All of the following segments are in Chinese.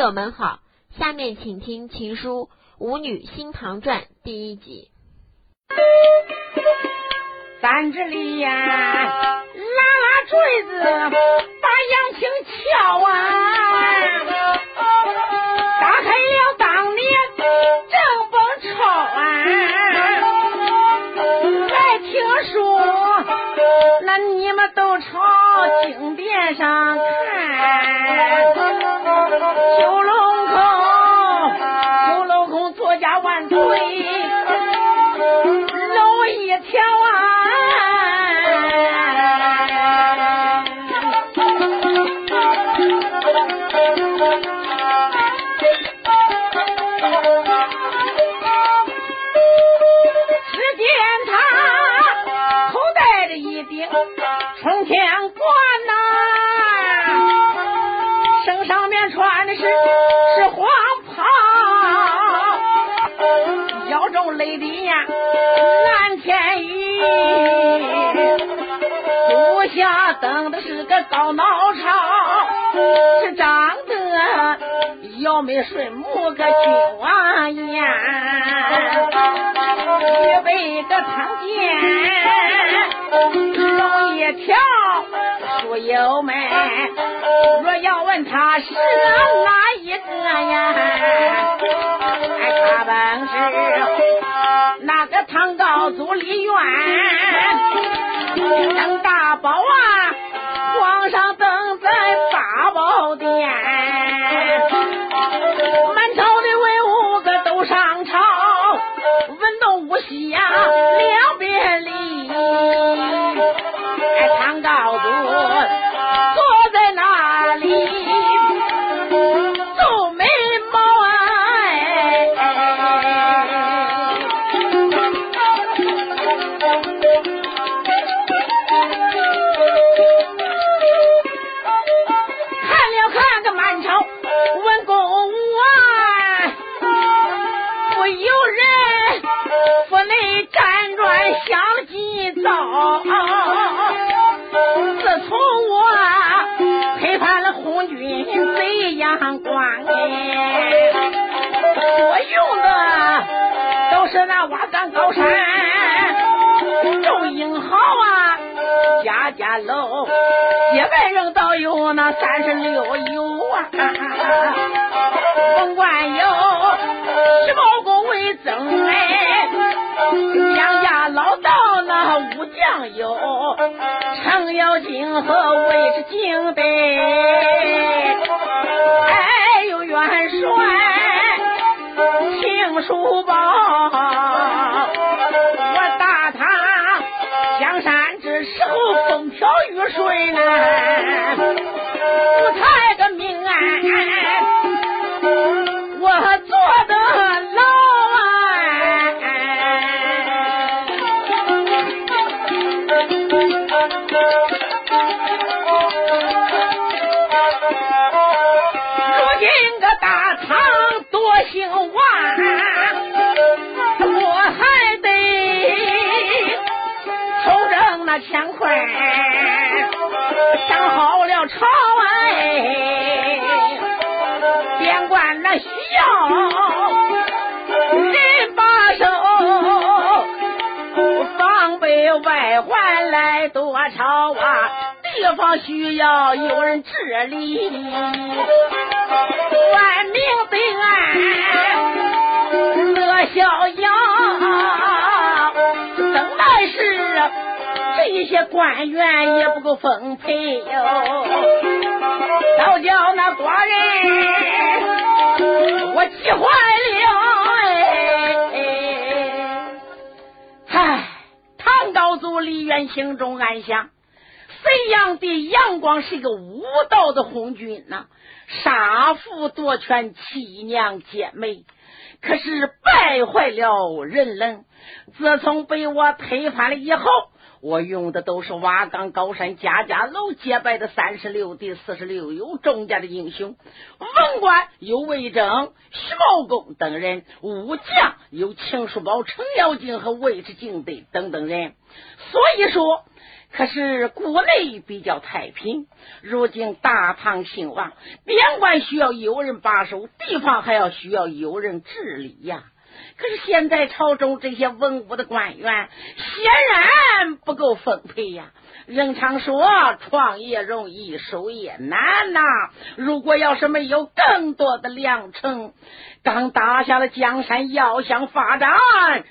友们好，下面请听《情书舞女新唐传》第一集。咱这里呀，拉拉坠子把杨青撬啊，打开了当年正本抄啊，来听书那你们都朝经典上下蹬的是个高脑巢，是长得腰美顺目个君王颜。预备个长剑，容易条，书友们，若要问他是哪一个呀？哎，他本是那个唐高祖李渊，登大宝啊，是那瓦岗高山众英豪啊，家家楼，结拜人倒有那三十六友啊，甭管有十包公为增哎，杨家老道那武将有，程咬金和尉迟敬德，哎呦元帅书包，我打他江山之时候风调雨顺呢，不太个命啊，那乾坤，想好了朝哎，边关那需要人把守，防备外患来夺朝啊，地方需要有人治理，万民平安乐逍遥，这些官员也不够分配哟，倒叫那寡人我急坏了哎！唉，唐高祖李渊心中暗想：隋炀帝杨广是个无道的昏君呐、杀父夺权，欺娘姐妹，可是败坏了人伦。自从被我推翻了以后，我用的都是瓦岗高山家家楼结拜的三十六弟、四十六友众家的英雄，文官有魏征、徐茂公等人，武将有秦叔宝、程咬金和尉迟敬德等等人。所以说，可是国内比较太平。如今大唐兴亡，边关需要有人把守，地方还要需要有人治理呀。可是现在朝中这些文武的官员显然不够分配呀。人常说创业容易守业难呐。如果要是没有更多的良臣，刚打下了江山，要想发展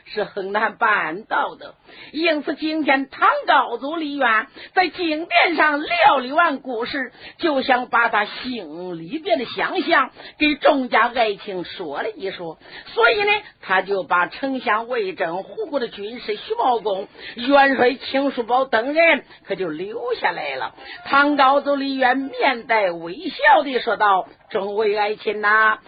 是很难办到的。因此，今天唐高祖李渊在经殿上料理完故事，就想把他心里边的想象给众家爱卿说了一说。所以呢，他就把丞相魏征、胡国的军师徐茂公、元帅秦叔宝等人可就留下来了。唐高祖李渊面带微笑的说道：“众位爱卿呐。”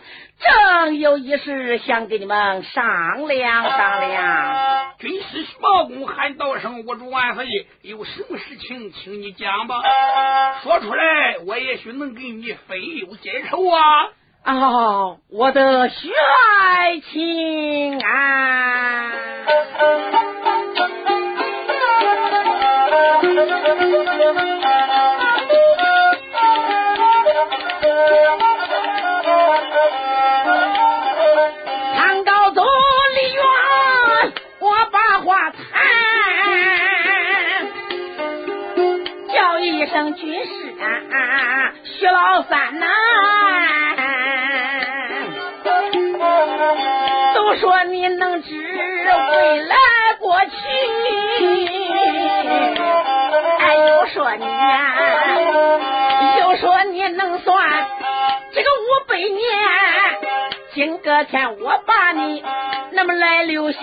正有一事想跟你们商量商量。军师徐茂公喊道声：“我主万岁！有什么事情，请你讲吧。说出来，我也许能给你分忧解愁啊。”哦，我的徐爱情啊！唐高宗李渊我把话谈叫一声军师啊徐老三呐又说你能算这个五百年。今个天我把你那么来留下，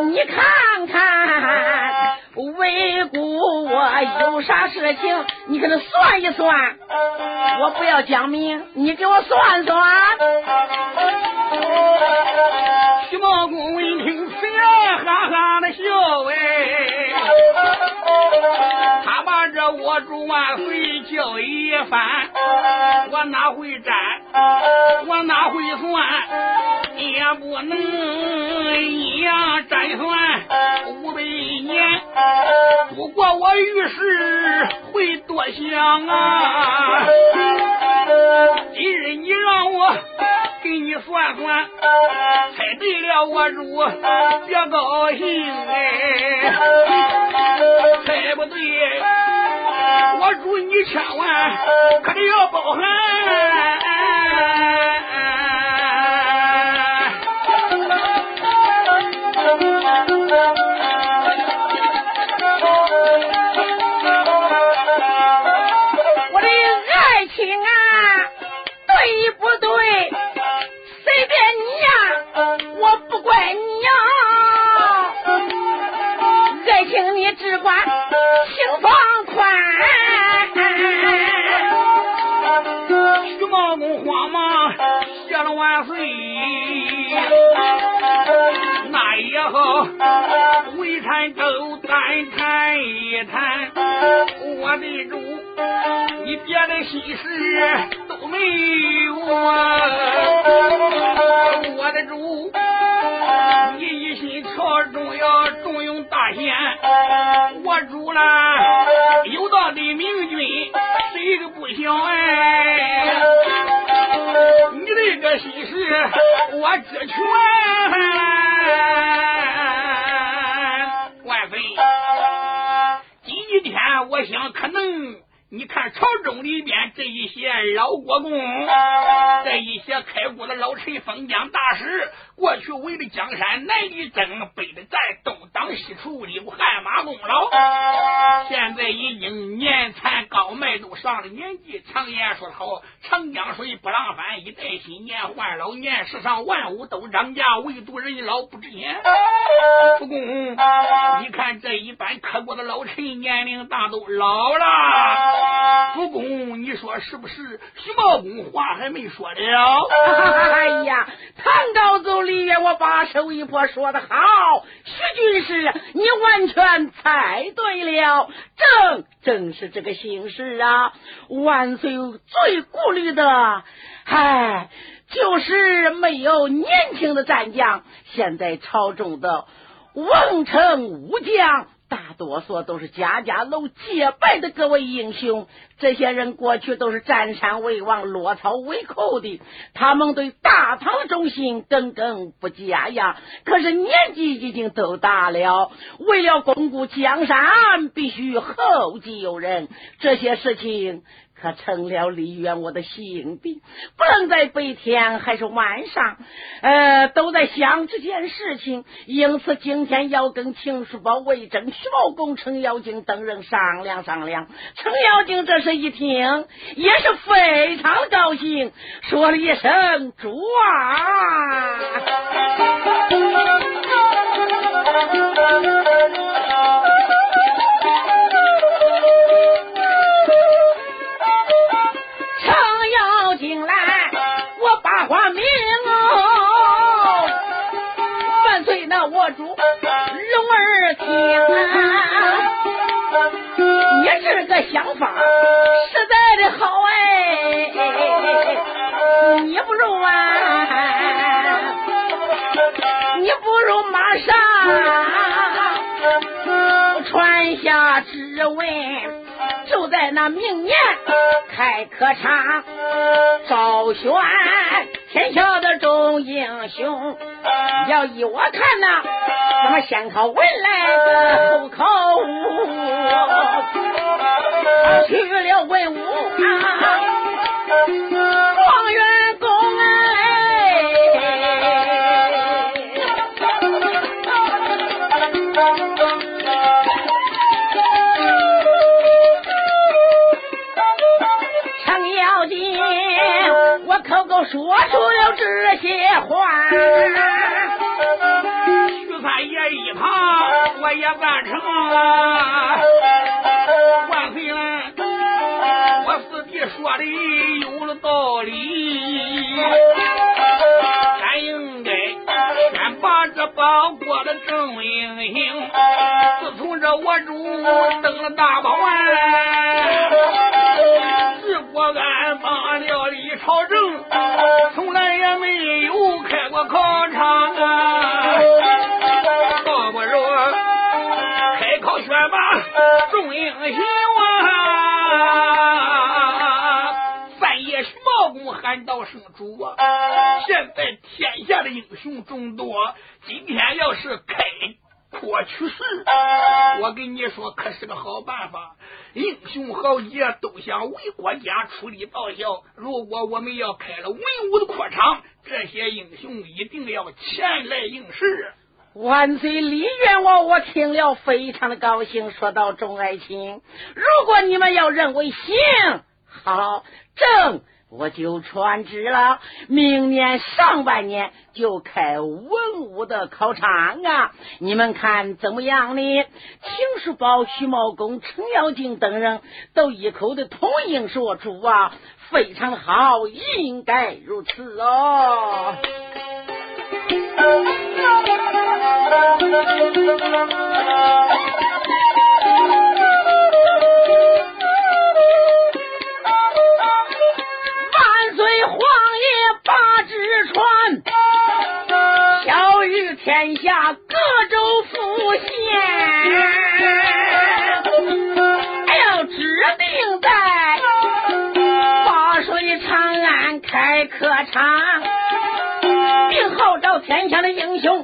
你看看。为顾我有啥事情，你给他算一算。我不要讲明，你给我算算。徐茂公万岁叫一番，我哪会占，我哪会算，也不能一样占算五百年。不过我遇事会多想啊，今日你让我给你算算，猜对了我主别高兴哎，猜不对我祝你千万可得要包涵。为臣都谈谈一谈。我的主，你别的心事都没有啊！我的主，你一心朝中要重用大贤，我主了有道的明君，谁个不想哎？你这个心事我知全，万岁！今天我想可能。你看朝中里边这一些老国公，这一些开国的老臣、封疆大使，过去为了江山难一争，北的战东挡西除，立汗马功劳。现在已经年残高迈，都上了年纪。常言说得好，长江水不浪翻，一代新年换老年。世上万物都涨价，唯独人老不值钱。主公，你看这一般开国的老臣，年龄大都老了。主公，你说是不是？徐茂公话还没说了。哎呀，唐高祖李渊，我把手一拨，说的好，徐军师，你完全猜对了，正正是这个形势啊！万岁最顾虑的，唉，就是没有年轻的战将。现在朝中的文臣武将。大多数都是家家楼结拜的各位英雄，这些人过去都是占山为王、落草为寇的，他们对大唐的忠心耿耿不加呀。可是年纪已经都大了，为了巩固江山，必须后继有人，这些事情。他成了李渊我的心病，不论在白天还是晚上，呃，都在想这件事情。因此今天要跟秦叔宝、魏征、徐茂公、程咬金等人商量商量。程咬金这时一听，也是非常高兴，说了一声：“主啊！”这想法实在的好哎，你不如啊，你不如马上传下旨文，就在那明年开科场，招选天下的众英雄。要依我看呐，咱们先考文来后考武。去了文武啊，状元说出了这些话，徐三爷一旁我也办成了万岁我四弟。说的有了道理，咱应该先把这包裹的正英雄。自从这我主登了大宝啊，朝政，从来也没有开过考场啊。倒不如开考选拔众英雄啊。喊道声主啊！现在天下的英雄众多，今天要是开阔取士，我跟你说可是个好办法。英雄豪杰都想为国家出力报效。如果我们要开了文武的阔场，这些英雄一定要前来应试。万岁！李元王，我听了非常的高兴，说道：“众爱卿，如果你们要认为行，好正。”我就传旨了，明年上半年就开文武的考场啊！你们看怎么样呢？秦叔宝、徐茂公、程咬金等人都一口的同意说：“主啊，非常好，应该如此哦。”天下各州府县，哎呦指定在灞水长安开客场，并号召天下的英雄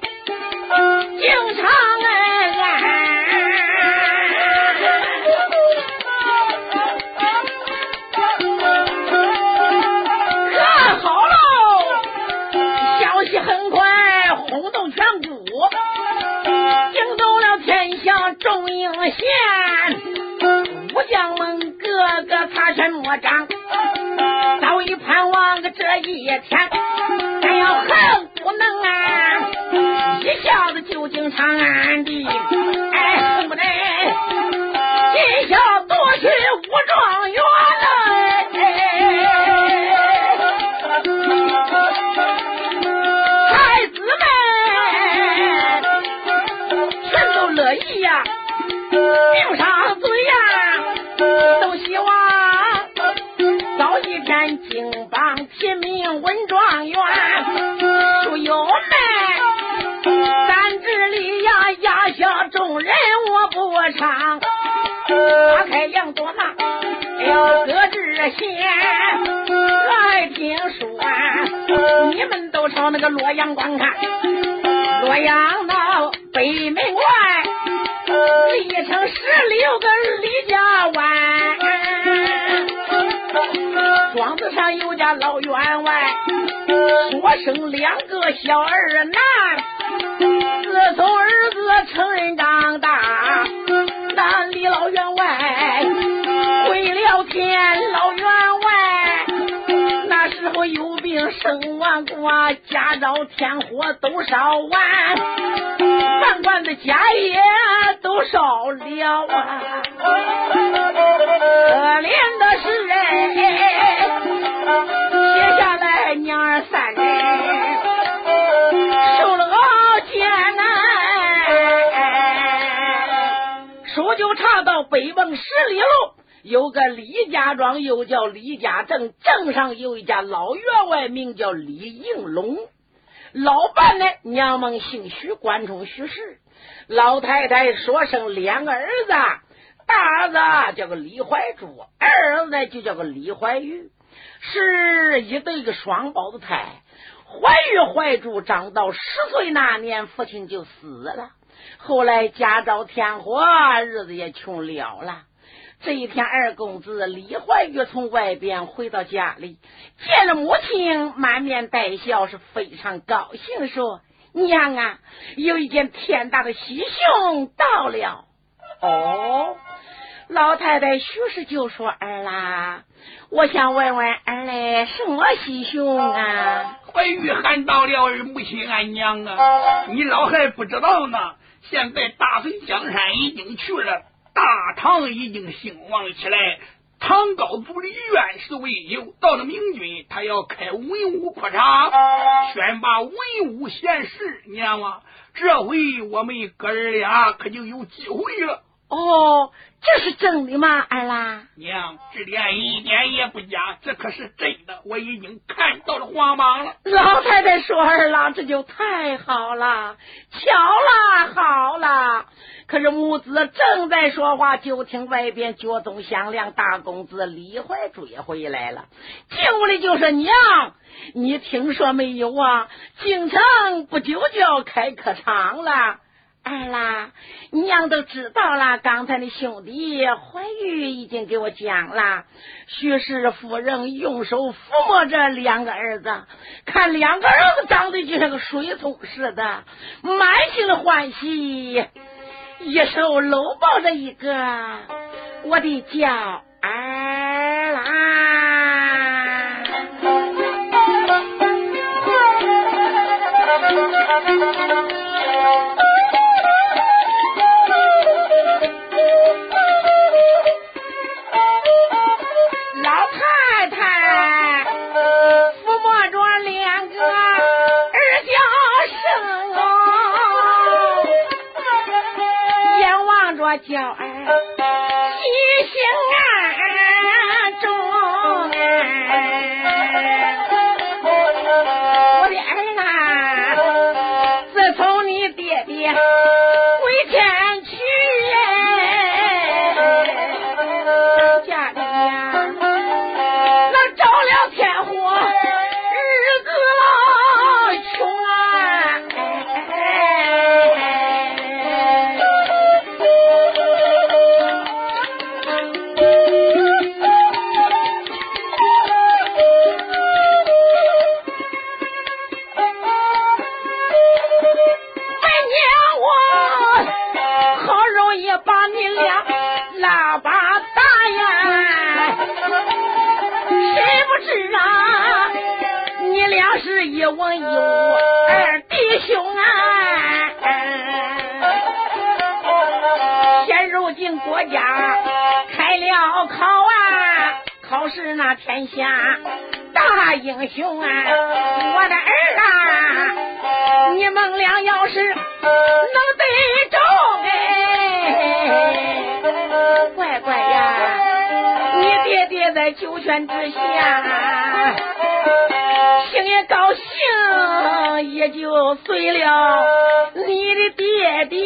十六个李家湾。庄子上有家老员外，说生两个小儿男。自从儿子成人长大，那李老员外回了天。老员外那时候有病生完瓜，家遭天火都烧完，饭馆的家业都烧了啊！可怜的是哎。接下来娘儿三人受了熬艰难，书就查到北瓮十里路有个李家庄，又叫李家镇，镇上有一家老员外，名叫李应龙。老伴呢，娘们姓徐，官中徐氏。老太太说生两个儿子，大儿子叫个李怀柱，二儿子呢就叫个李怀玉。是一对个双胞胎，怀玉怀柱长到十岁那年，父亲就死了。后来家遭天火，日子也穷了了。这一天，二公子李怀玉从外边回到家里，见了母亲，满面带笑，是非常高兴，说：“娘啊，有一件天大的喜讯到了。”哦。老太太许氏就说：“儿啦，我想问问儿嘞，什么喜讯啊？”怀玉喊到了：“母亲，俺娘啊，你老还不知道呢。现在大隋江山已经去了，大唐已经兴旺起来。唐高祖李渊是魏有，到了明军，他要开文武扩场，选拔文武贤士。娘啊，这回我们哥儿俩可就有机会了。”哦，这是真的吗，二郎？娘，这点一点也不假，这可是真的。我已经看到了黄榜了。老太太说：“二郎，这就太好了，巧了，好了。”可是母子正在说话，就听外边脚踪响亮，大公子李怀追回来了。进屋里就说：“娘，你听说没有啊？京城不久就要开客场了。”二啦，娘都知道了。刚才那兄弟怀玉已经给我讲了，徐氏夫人用手抚摸着两个儿子，看两个儿子长得就像个水桶似的，满心的欢喜，一手搂抱着一个我的叫儿啦。我叫儿喜兴啊天下大英雄啊，我的儿啊，你们俩要是能得中哎，乖乖呀，你爹爹在九泉之下，心也高兴，也就随了你的爹爹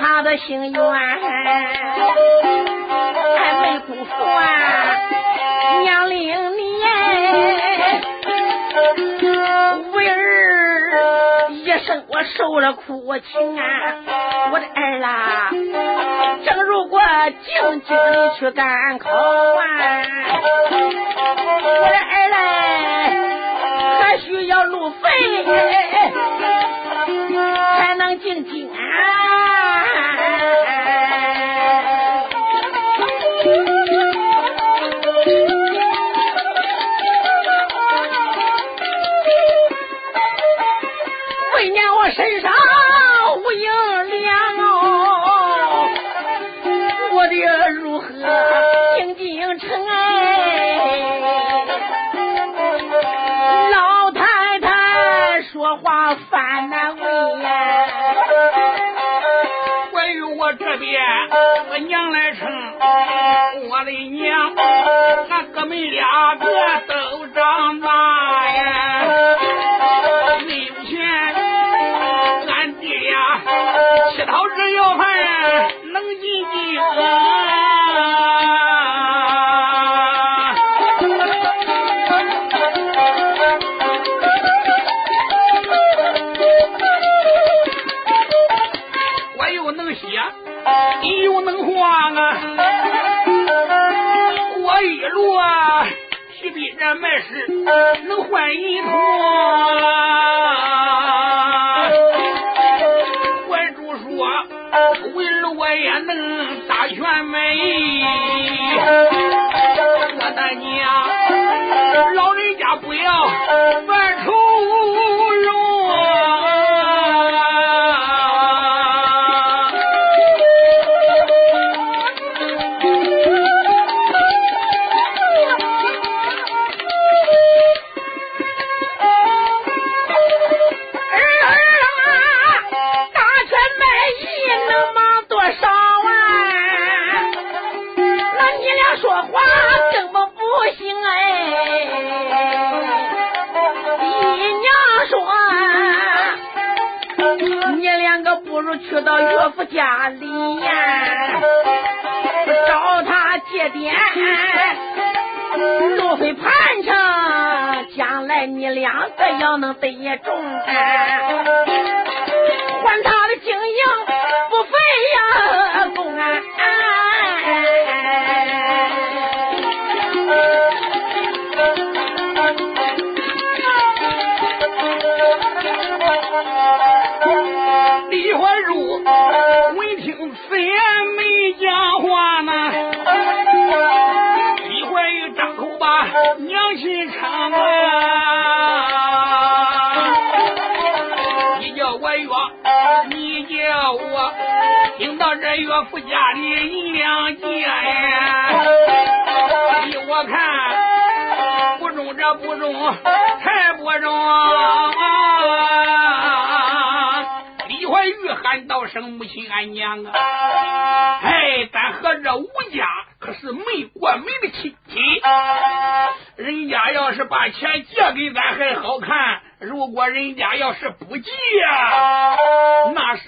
他的心愿，还没辜负啊受了苦情啊，我的儿啦，正如果静静的去赶考啊，我的儿嘞还需要路费才能进京啊。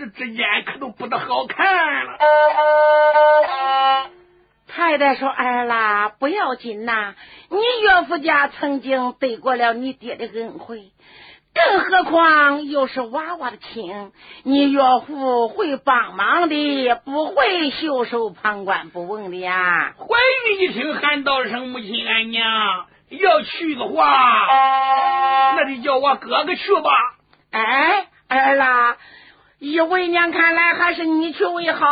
时之间可都不得好看了。太太说：“儿啦，不要紧呐，你岳父家曾经得过了你爹的恩惠，更何况又是娃娃的亲，你岳父会帮忙的，不会袖手旁观不问的呀。”怀玉一听，喊道声：“母亲，俺娘。”要去的话，那得叫我哥哥去吧。哎，儿啦，依为娘看来，还是你去为好。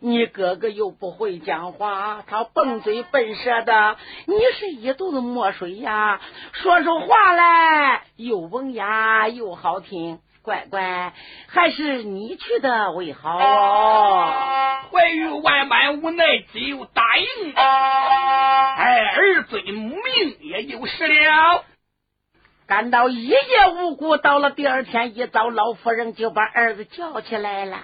你哥哥又不会讲话，他笨嘴笨舌的，你是一肚子墨水呀，说出话来又文雅又好听。乖乖，还是你去的为好哦。怀玉万般无奈，只有答应。哎，儿尊母命，也就是了。感到一夜无故，到了第二天一早，老夫人就把儿子叫起来了。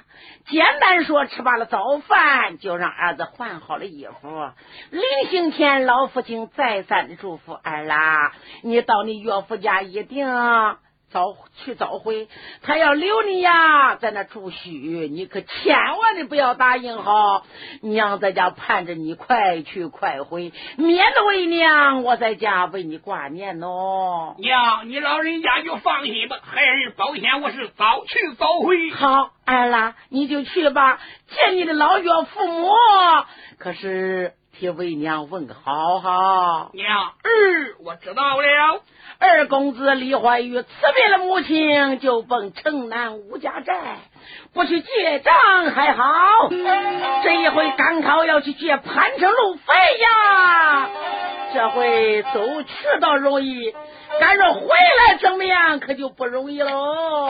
简单说，吃罢了早饭，就让儿子换好了衣服。临行前，老父亲再三的嘱咐儿啦：“你到你岳父家一定。”早去早回，他要留你呀，在那住宿，你可千万的不要答应哈。娘在家盼着你快去快回，免得为娘我在家为你挂念哦。娘，你老人家就放心吧，孩儿保险我是早去早回。好，儿啦，你就去吧，见你的老岳父母。可是替为娘问个好哈。娘，儿我知道了。二公子李怀玉辞别了母亲，就奔城南吴家寨，不去借账还好，这一回赶考要去借潘城路费呀。这回走去倒容易，赶着回来怎么样，可就不容易喽。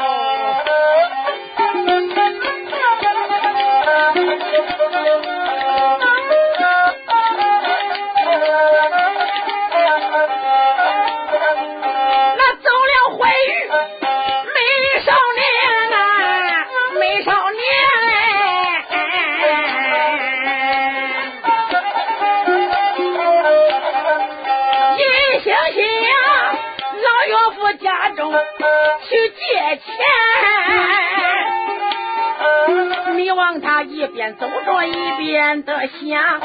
他一边走着一边的想，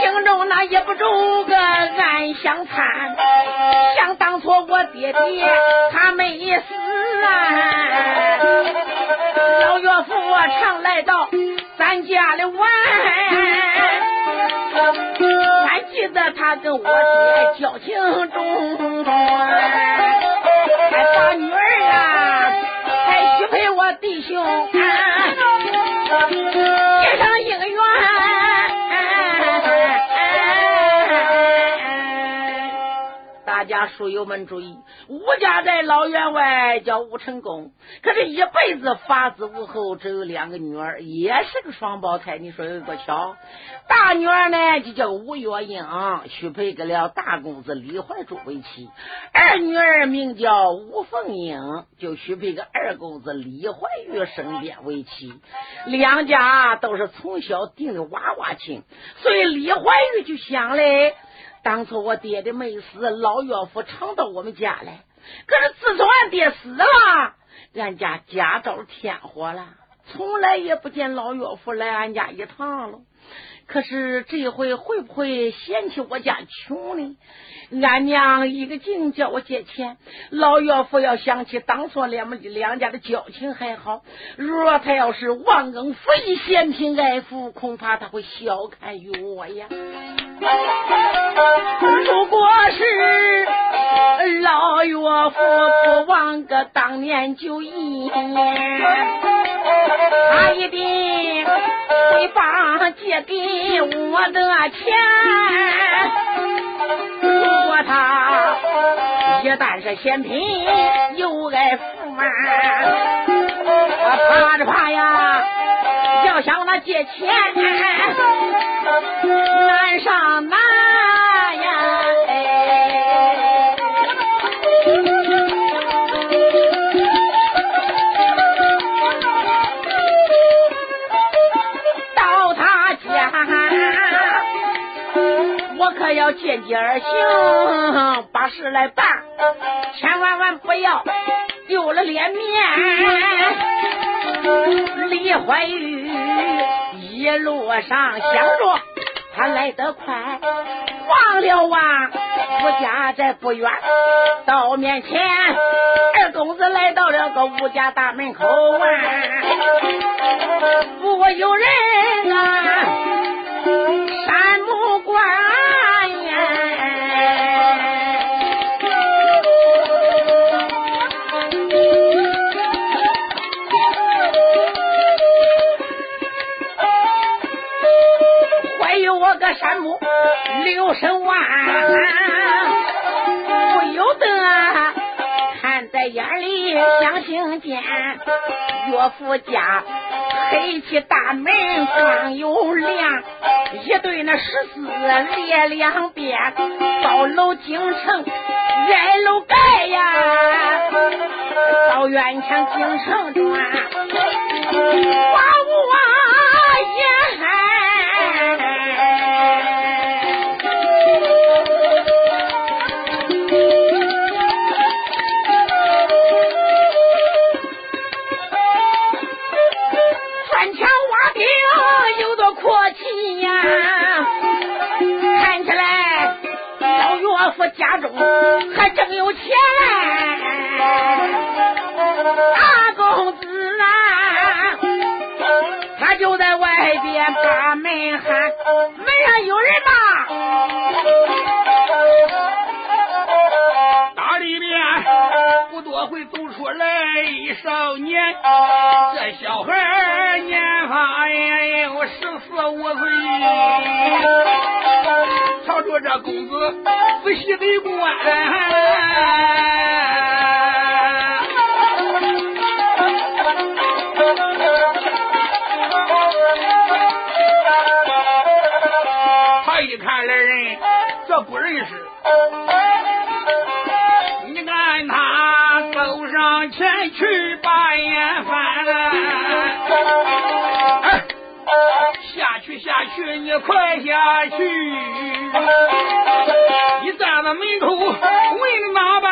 心中那也不住个暗香惨。想当初我爹爹他没死啊，老岳父常来到咱家里玩，俺记得他跟我爹交情重，还把女儿啊还许配我弟兄。书友们注意，吴家寨老员外叫吴成功，可是一辈子发子无后，只有两个女儿，也是个双胞胎。你说有多巧？大女儿呢就叫吴月英，许配给了大公子李怀柱为妻；二女儿名叫吴凤英，就许配给二公子李怀玉身边为妻。两家都是从小定的娃娃亲，所以李怀玉就想嘞：当初我爹爹没死，老岳父常到我们家来。可是自从俺爹死了，俺家家着天火了，从来也不见老岳父来俺家一趟了。可是这回会不会嫌弃我家穷呢？俺娘一个劲叫我借钱，老岳父要想起当初两们两家的交情还好。若他要是忘恩负义、嫌贫爱富，恐怕他会小看于我呀。如果是老岳父不忘个当年旧义，他一定会把借给我的钱。如果他一旦是嫌贫又爱富嘛，怕着怕呀，要向他借钱，难上难见机而行，把事来办，千万万不要丢了脸面。李怀玉一路上想着他来得快，忘了啊吴家在不远，到面前二公子来到了个吴家大门口啊，不有人啊，山木关万，不由得看在眼里相信见，岳父家黑漆大门光有亮，一对那十四列两边，高楼京城矮楼盖呀，到院墙京城转，前来，大公子啊，他就在外边把门喊，门上有人吗？打里面不多会走出来一少年，这小孩年方也有十四五岁。瞧着这公子仔细的观。不认识，你看他走上前去把眼翻，下去下去，你快下去，你站在门口问哪办？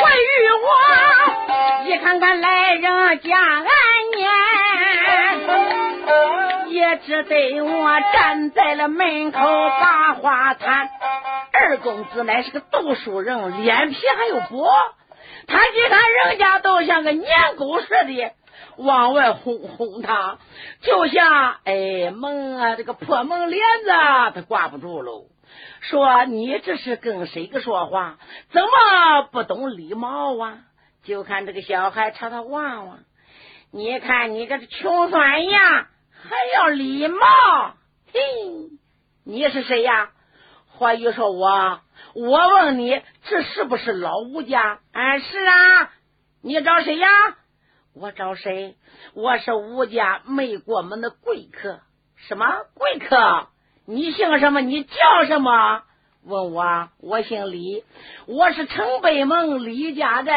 怀玉我一看看来人家安年，也只得我站在了门口把话谈。二公子乃是个读书人，脸皮还有薄。他一看人家都像个年狗似的，往外轰轰他，就像哎门啊这个破门帘子，他挂不住喽。说你这是跟谁个说话？怎么不懂礼貌啊？就看这个小孩朝他望望，你看你个穷酸样，还要礼貌？嘿，你是谁呀？怀玉说：“我，我问你，这是不是老吴家？”“啊，是啊。”“你找谁呀？”“我找谁？我是吴家没过门的贵客。”“什么贵客？你姓什么？你叫什么？”“问我，我姓李，我是城北门李家的。”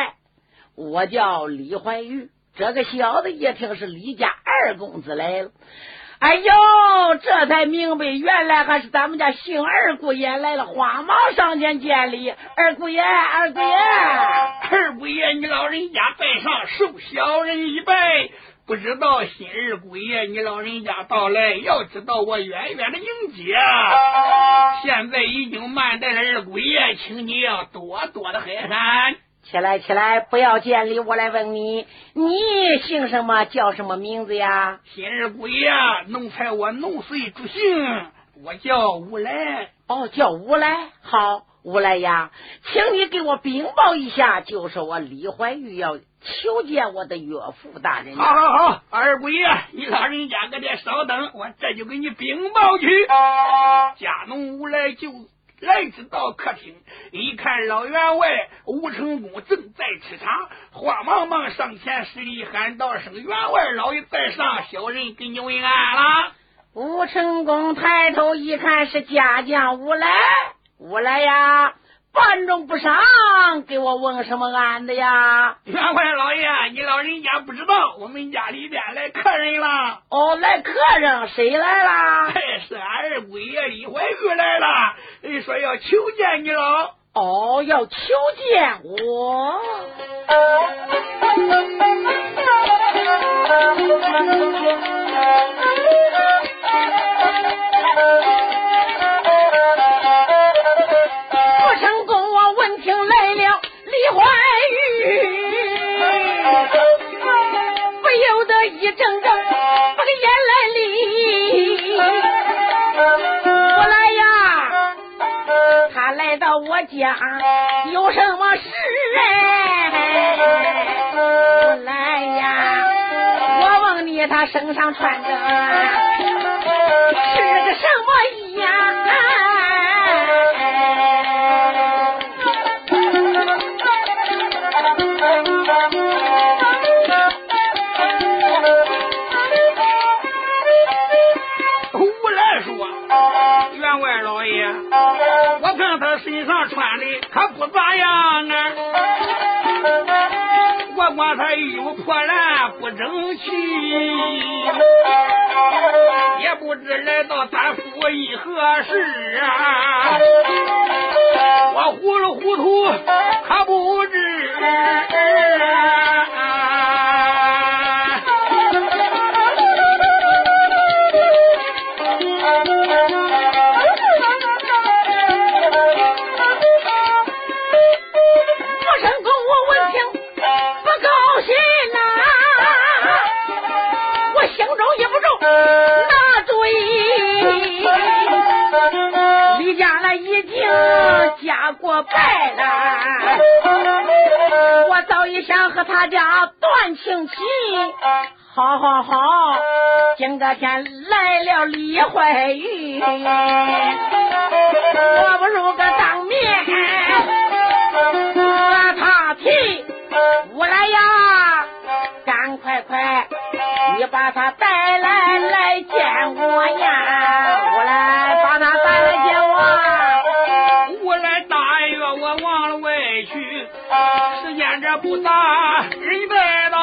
我叫李怀玉，这个小子一听是李家二公子来了，哎呦，这才明白，原来还是咱们家姓二姑爷来了，慌忙上前见礼。二姑爷，二姑爷，二姑爷，你老人家拜上，受小人一拜。不知道新二姑爷，你老人家到来，要知道我远远的迎接。现在已经慢待了，二姑爷，请你要多多的海涵。起来，起来！不要见礼，我来问你，你姓什么？叫什么名字呀？新二姑爷，奴才我奴随主姓，我叫吴来。哦，叫吴来。好，吴来呀，请你给我禀报一下，就是我李怀玉要求见我的岳父大人。好好好，二姑爷，你老人家搁这稍等，我这就给你禀报去。家奴吴来就。来至到客厅，一看老员外吴成功正在吃茶，慌忙忙上前施礼，喊道声：“员外老爷在上，小人给你问安了。”吴成功抬头一看，是家将吴来，吴来呀。半中不上，给我问什么案子呀？员外老爷，你老人家不知道，我们家里边来客人了。哦，来客人，谁来了？是俺二姑爷李怀玉来了，说要求见你了。哦，要求见我。有什么事哎？来呀！我问你，他身上穿着争气，也不知来到咱府为何事啊！我糊里糊涂你家来已经家过败了，我早已想和他家断亲情。好好好，今个天来了李怀玉，我不如个当面和他提。我来呀，赶快快，你把他带来来见我呀！不大，人在到。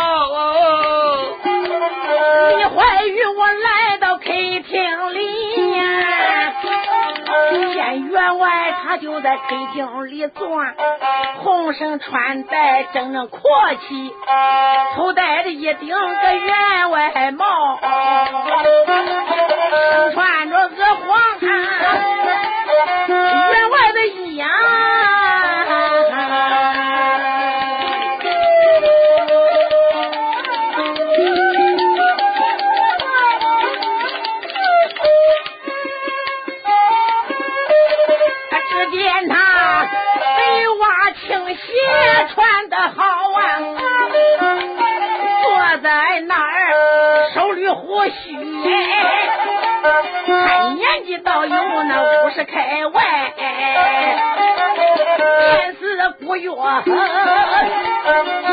你怀玉，我来到客厅里呀，见员外他就在客厅里坐，红绳穿戴整整阔气，头戴着一顶个员外帽，身穿着鹅黄须，看年纪倒有那五十开外，面似古月，是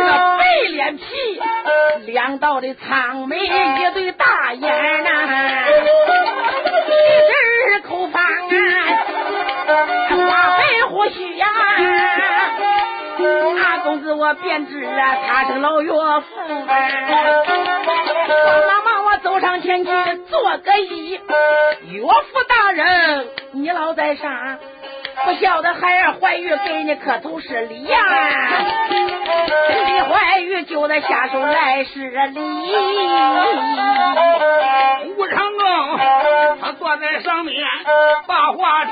个白脸皮，两道的苍眉，一对大眼呐，一阵口方啊。花白胡须呀，大公子我便知啊，他是老岳父。忙忙我走上前去做个揖，岳父大人，你老在上，不晓得孩儿怀玉给你磕头施礼呀。李怀玉就在下手来施礼。吴长庚他坐在上面把话题，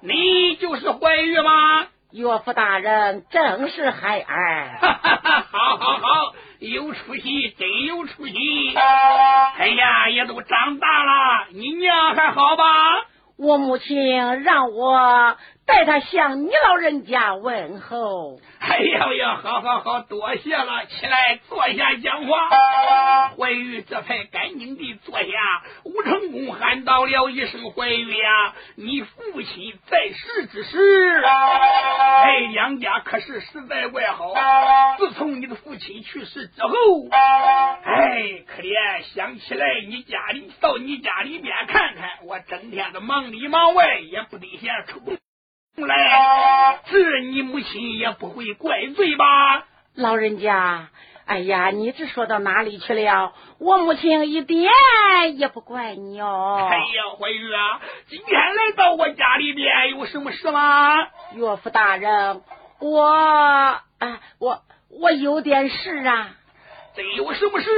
你就是怀玉吗？岳父大人，正是孩儿。哈哈哈，好好好，有出息，真有出息。哎呀，也都长大了，你娘还好吧？我母亲让我代他向你老人家问候。哎呀呀，好好好，多谢了，起来坐下讲话。怀玉这才赶紧地坐下。吴成功喊道了一声：“怀玉呀，你父亲在世之时，哎，两家可是实在怪好。自从你的父亲去世之后，哎，可怜想起来你家里，到你家里边看看，我整天的忙里忙外，也不得闲抽。”来，这你母亲也不会怪罪吧？老人家，哎呀，你这说到哪里去了？我母亲一点也不怪你哦。哎呀，怀玉啊，今天来到我家里边有什么事吗？岳父大人，我啊，我我有点事啊。真有什么事，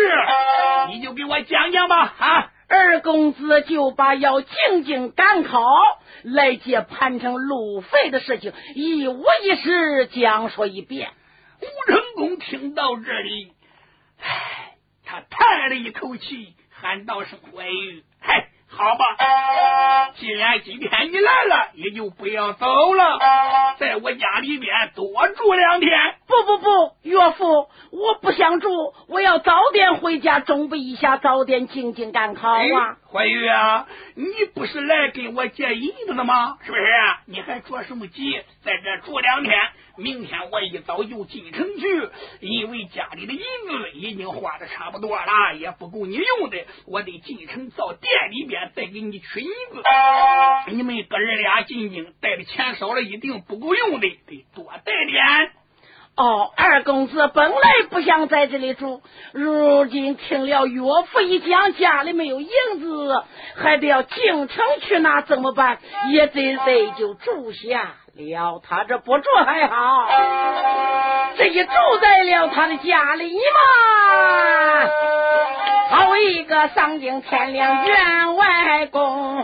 你就给我讲讲吧啊！二公子就把要进京赶考来接潘城路费的事情一五一十讲说一遍。吴成功听到这里，唉，他叹了一口气，喊道声：“怀玉，嗨。”好吧，既然今天你来了，也就不要走了，在我家里面多住两天。不不不，岳父，我不想住，我要早点回家，准备一下，早点静静赶考啊。怀玉啊，你不是来给我借银子的吗？是不是？你还着什么急？在这住两天，明天我一早就进城去，因为家里的银子已经花的差不多了，也不够你用的，我得进城到店里边。再给你取银子，你们哥儿俩进京带的钱少了，一定不够用的，得多带点。哦，二公子本来不想在这里住，如今听了岳父一讲，家里没有银子，还得要进城去拿，怎么办？也得得就住下了。他这不住还好，这一住在了他的家里嘛。好一个丧尽天良员外公，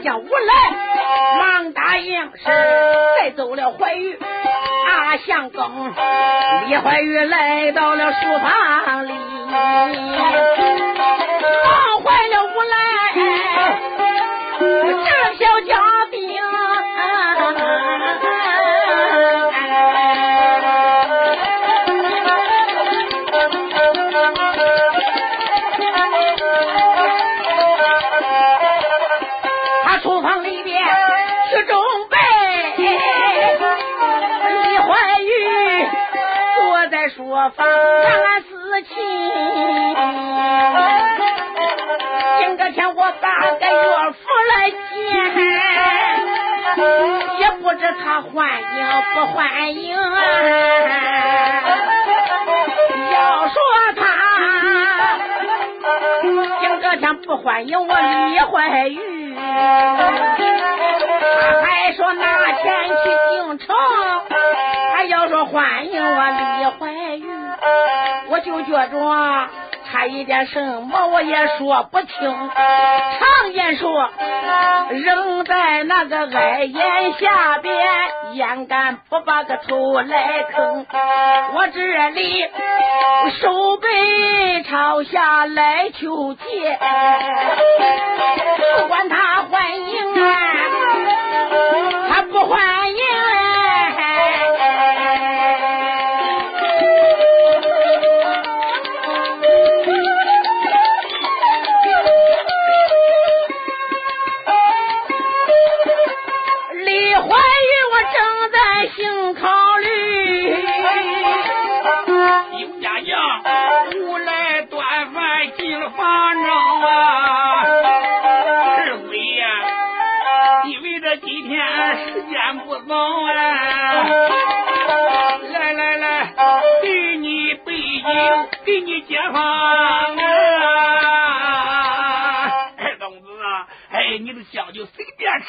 叫我来，忙答应是带走了怀玉啊，相公。李怀玉来到了书房里，在书房看事情。天我把个岳父来见，也不知他欢迎不欢迎。要说他今个天不欢迎我李怀玉，他还说拿钱去京城。他要说欢迎我李怀玉，就觉着。差一点什么我也说不清。常言说，扔在那个矮檐下边，焉敢不把个头来坑？我这里手背朝下来求见，不管他欢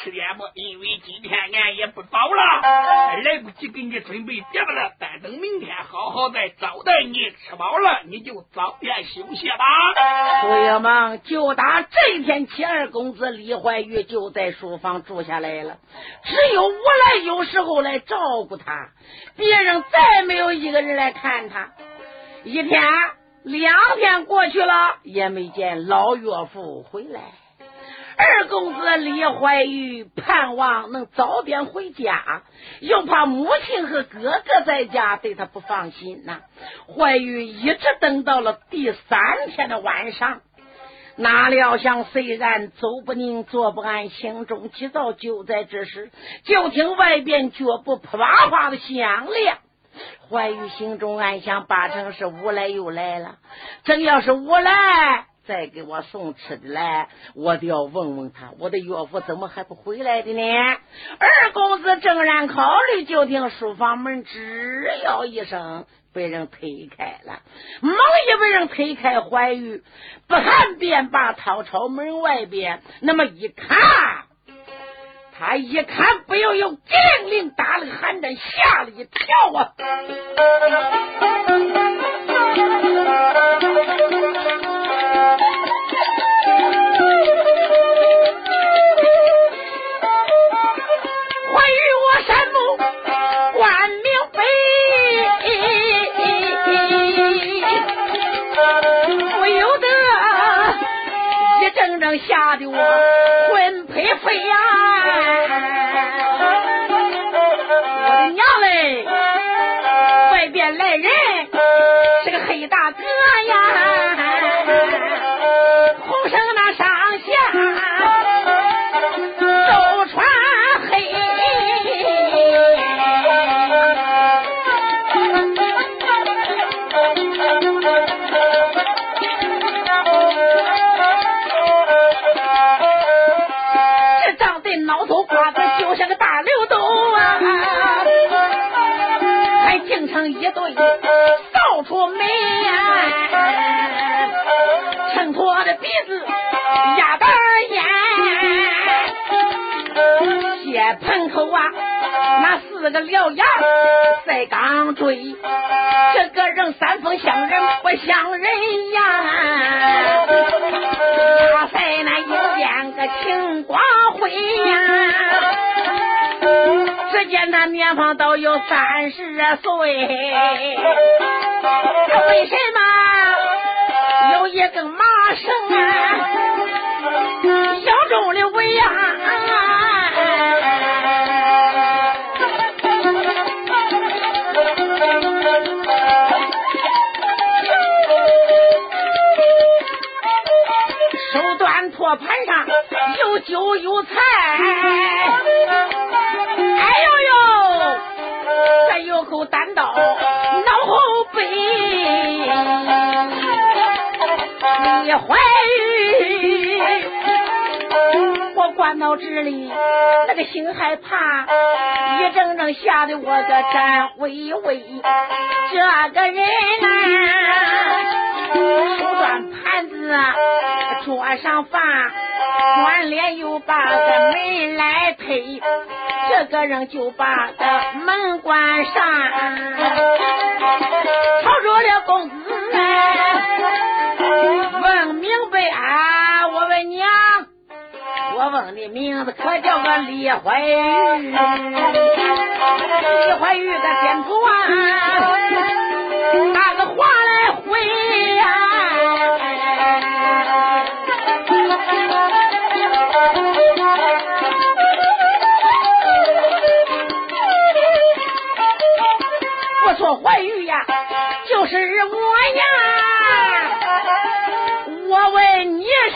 吃点吧？因为今天俺也不早了，来不及给你准备别的了。但等明天好好再招待你，吃饱了你就早点休息吧。朋友们，就打这一天起，二公子李怀玉就在书房住下来了。只有我来有时候来照顾他，别人再没有一个人来看他。一天、两天过去了，也没见老岳父回来。二公子李怀玉盼望能早点回家，又怕母亲和哥哥在家对他不放心呐。怀玉一直等到了第三天的晚上，哪料想虽然走不宁，坐不安，心中急躁。就在这时，就听外边脚步啪啪的响亮。怀玉心中暗想：八成是无赖又来了。真要是无赖。再给我送吃的来，我都要问问他，我的岳父怎么还不回来的呢？二公子正然考虑，就听书房门吱要一声，被人推开了。猛一被人推开，怀玉不喊便罢，逃朝门外边。那么一看，他一看不要有金铃打了个寒战，吓了一跳啊！吓得我魂飞飞呀！我的娘嘞，外边来人，是个黑大哥个獠牙在钢锥，这个人三分像人不像人呀，他在那一见个青光辉呀，只见他年方都有三十岁，他为什么有一根麻绳啊？盘上有酒有菜，哎呦呦，再有口单刀脑后背，你怀，我关到这里，那个心害怕，一阵阵吓得我个战巍巍，这个人呐，手端盘子。桌上饭，转脸又把个门来推，这个人就把个门关上。吵着了公子问明白啊！我问娘，我问你名字可叫个李怀玉？李怀玉个先头啊，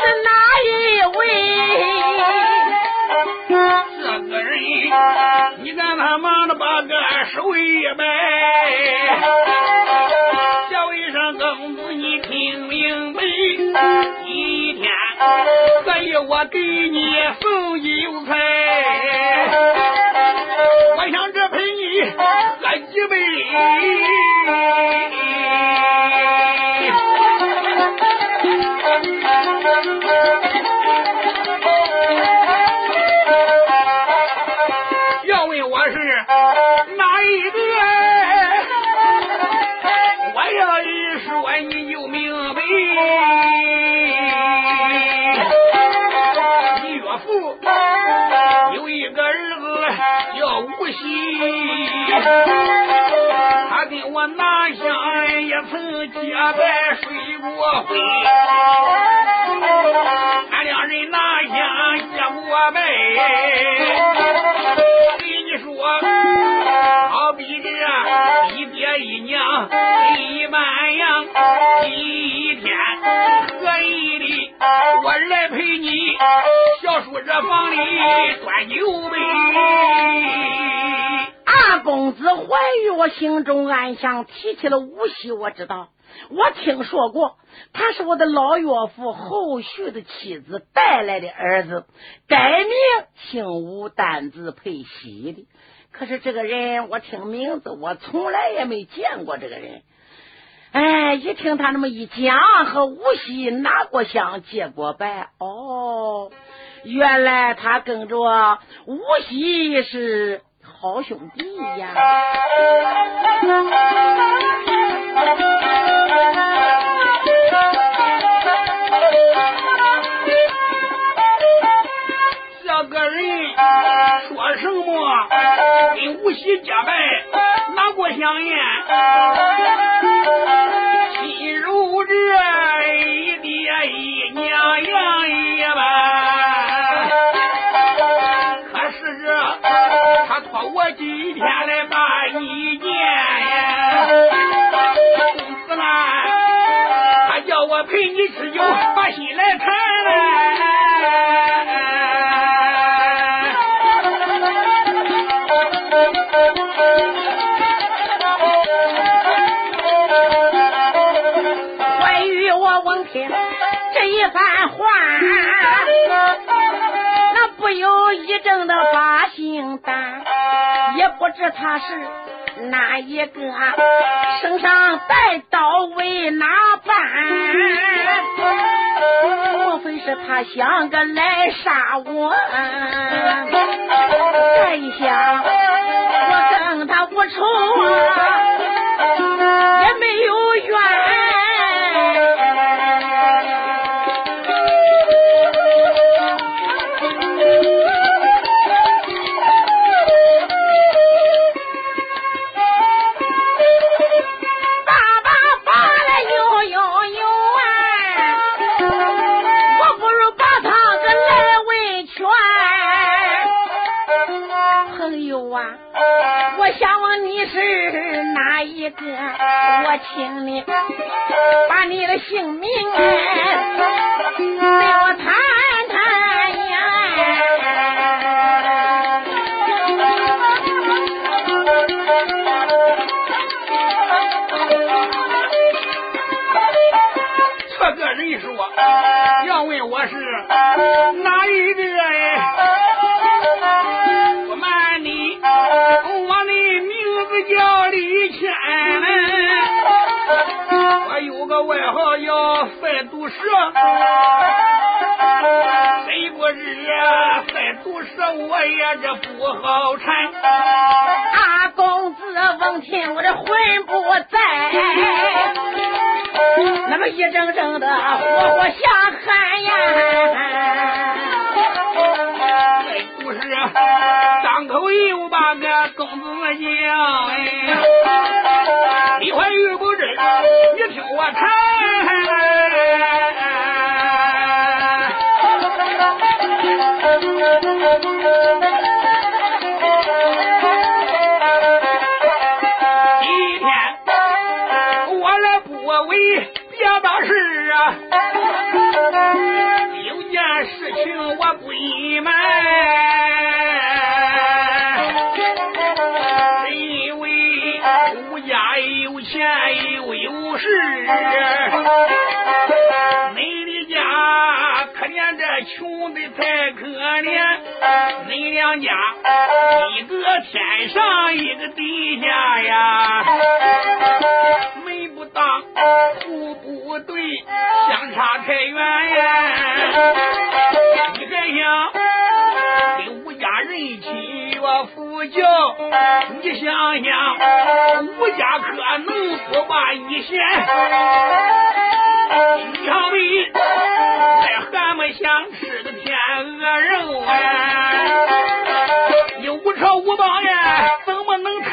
是哪一位？这个人，你让他忙着把个手一摆，叫一声公子，你听明白。一天可以我给你送油菜，我想这陪你喝几杯。叫吴锡。跟我拿香也曾结拜睡过婚，俺两人拿下结过拜。给你说，好比这一爹一娘一半样，今天可以的，我来陪你小叔这房里端酒杯。公子怀玉，我心中暗想，提起了无锡，我知道，我听说过，他是我的老岳父后续的妻子带来的儿子，改名姓吴，单字配喜的。可是这个人，我听名字，我从来也没见过这个人。哎，一听他那么一讲，和吴锡拿过香，结过拜，哦，原来他跟着吴锡是。好兄弟呀！这个人说什么？跟无锡结拜，拿过香烟，亲如这一爹一娘样一般。天来把你见，公子啦，他叫我陪你吃酒，把心来谈。怀玉，我闻听这一番话。那不由一阵的发心胆，也不知他是哪一个，身上带刀为哪般？莫非是他想个来杀我？再一想，我跟他无仇啊我请你把你的姓名对我谈谈呀。这个人说，要问我是哪一叫赛毒蛇，谁不是赛毒蛇？我也这不好缠。大公子闻听我这魂不在，那么一阵阵的活活下汗呀！赛毒蛇张口又把个公子娘哎，李怀玉不知。你听我谈，不隐瞒。前又有势，你的家可怜这穷的太可怜，你两家一个天上一个地下呀，门不当户不对，相差太远呀，想给吴家人起我夫叫，你想想，吴家可能不把一线。心肠里在还没想吃的天鹅肉啊？你无朝无王爷怎么能？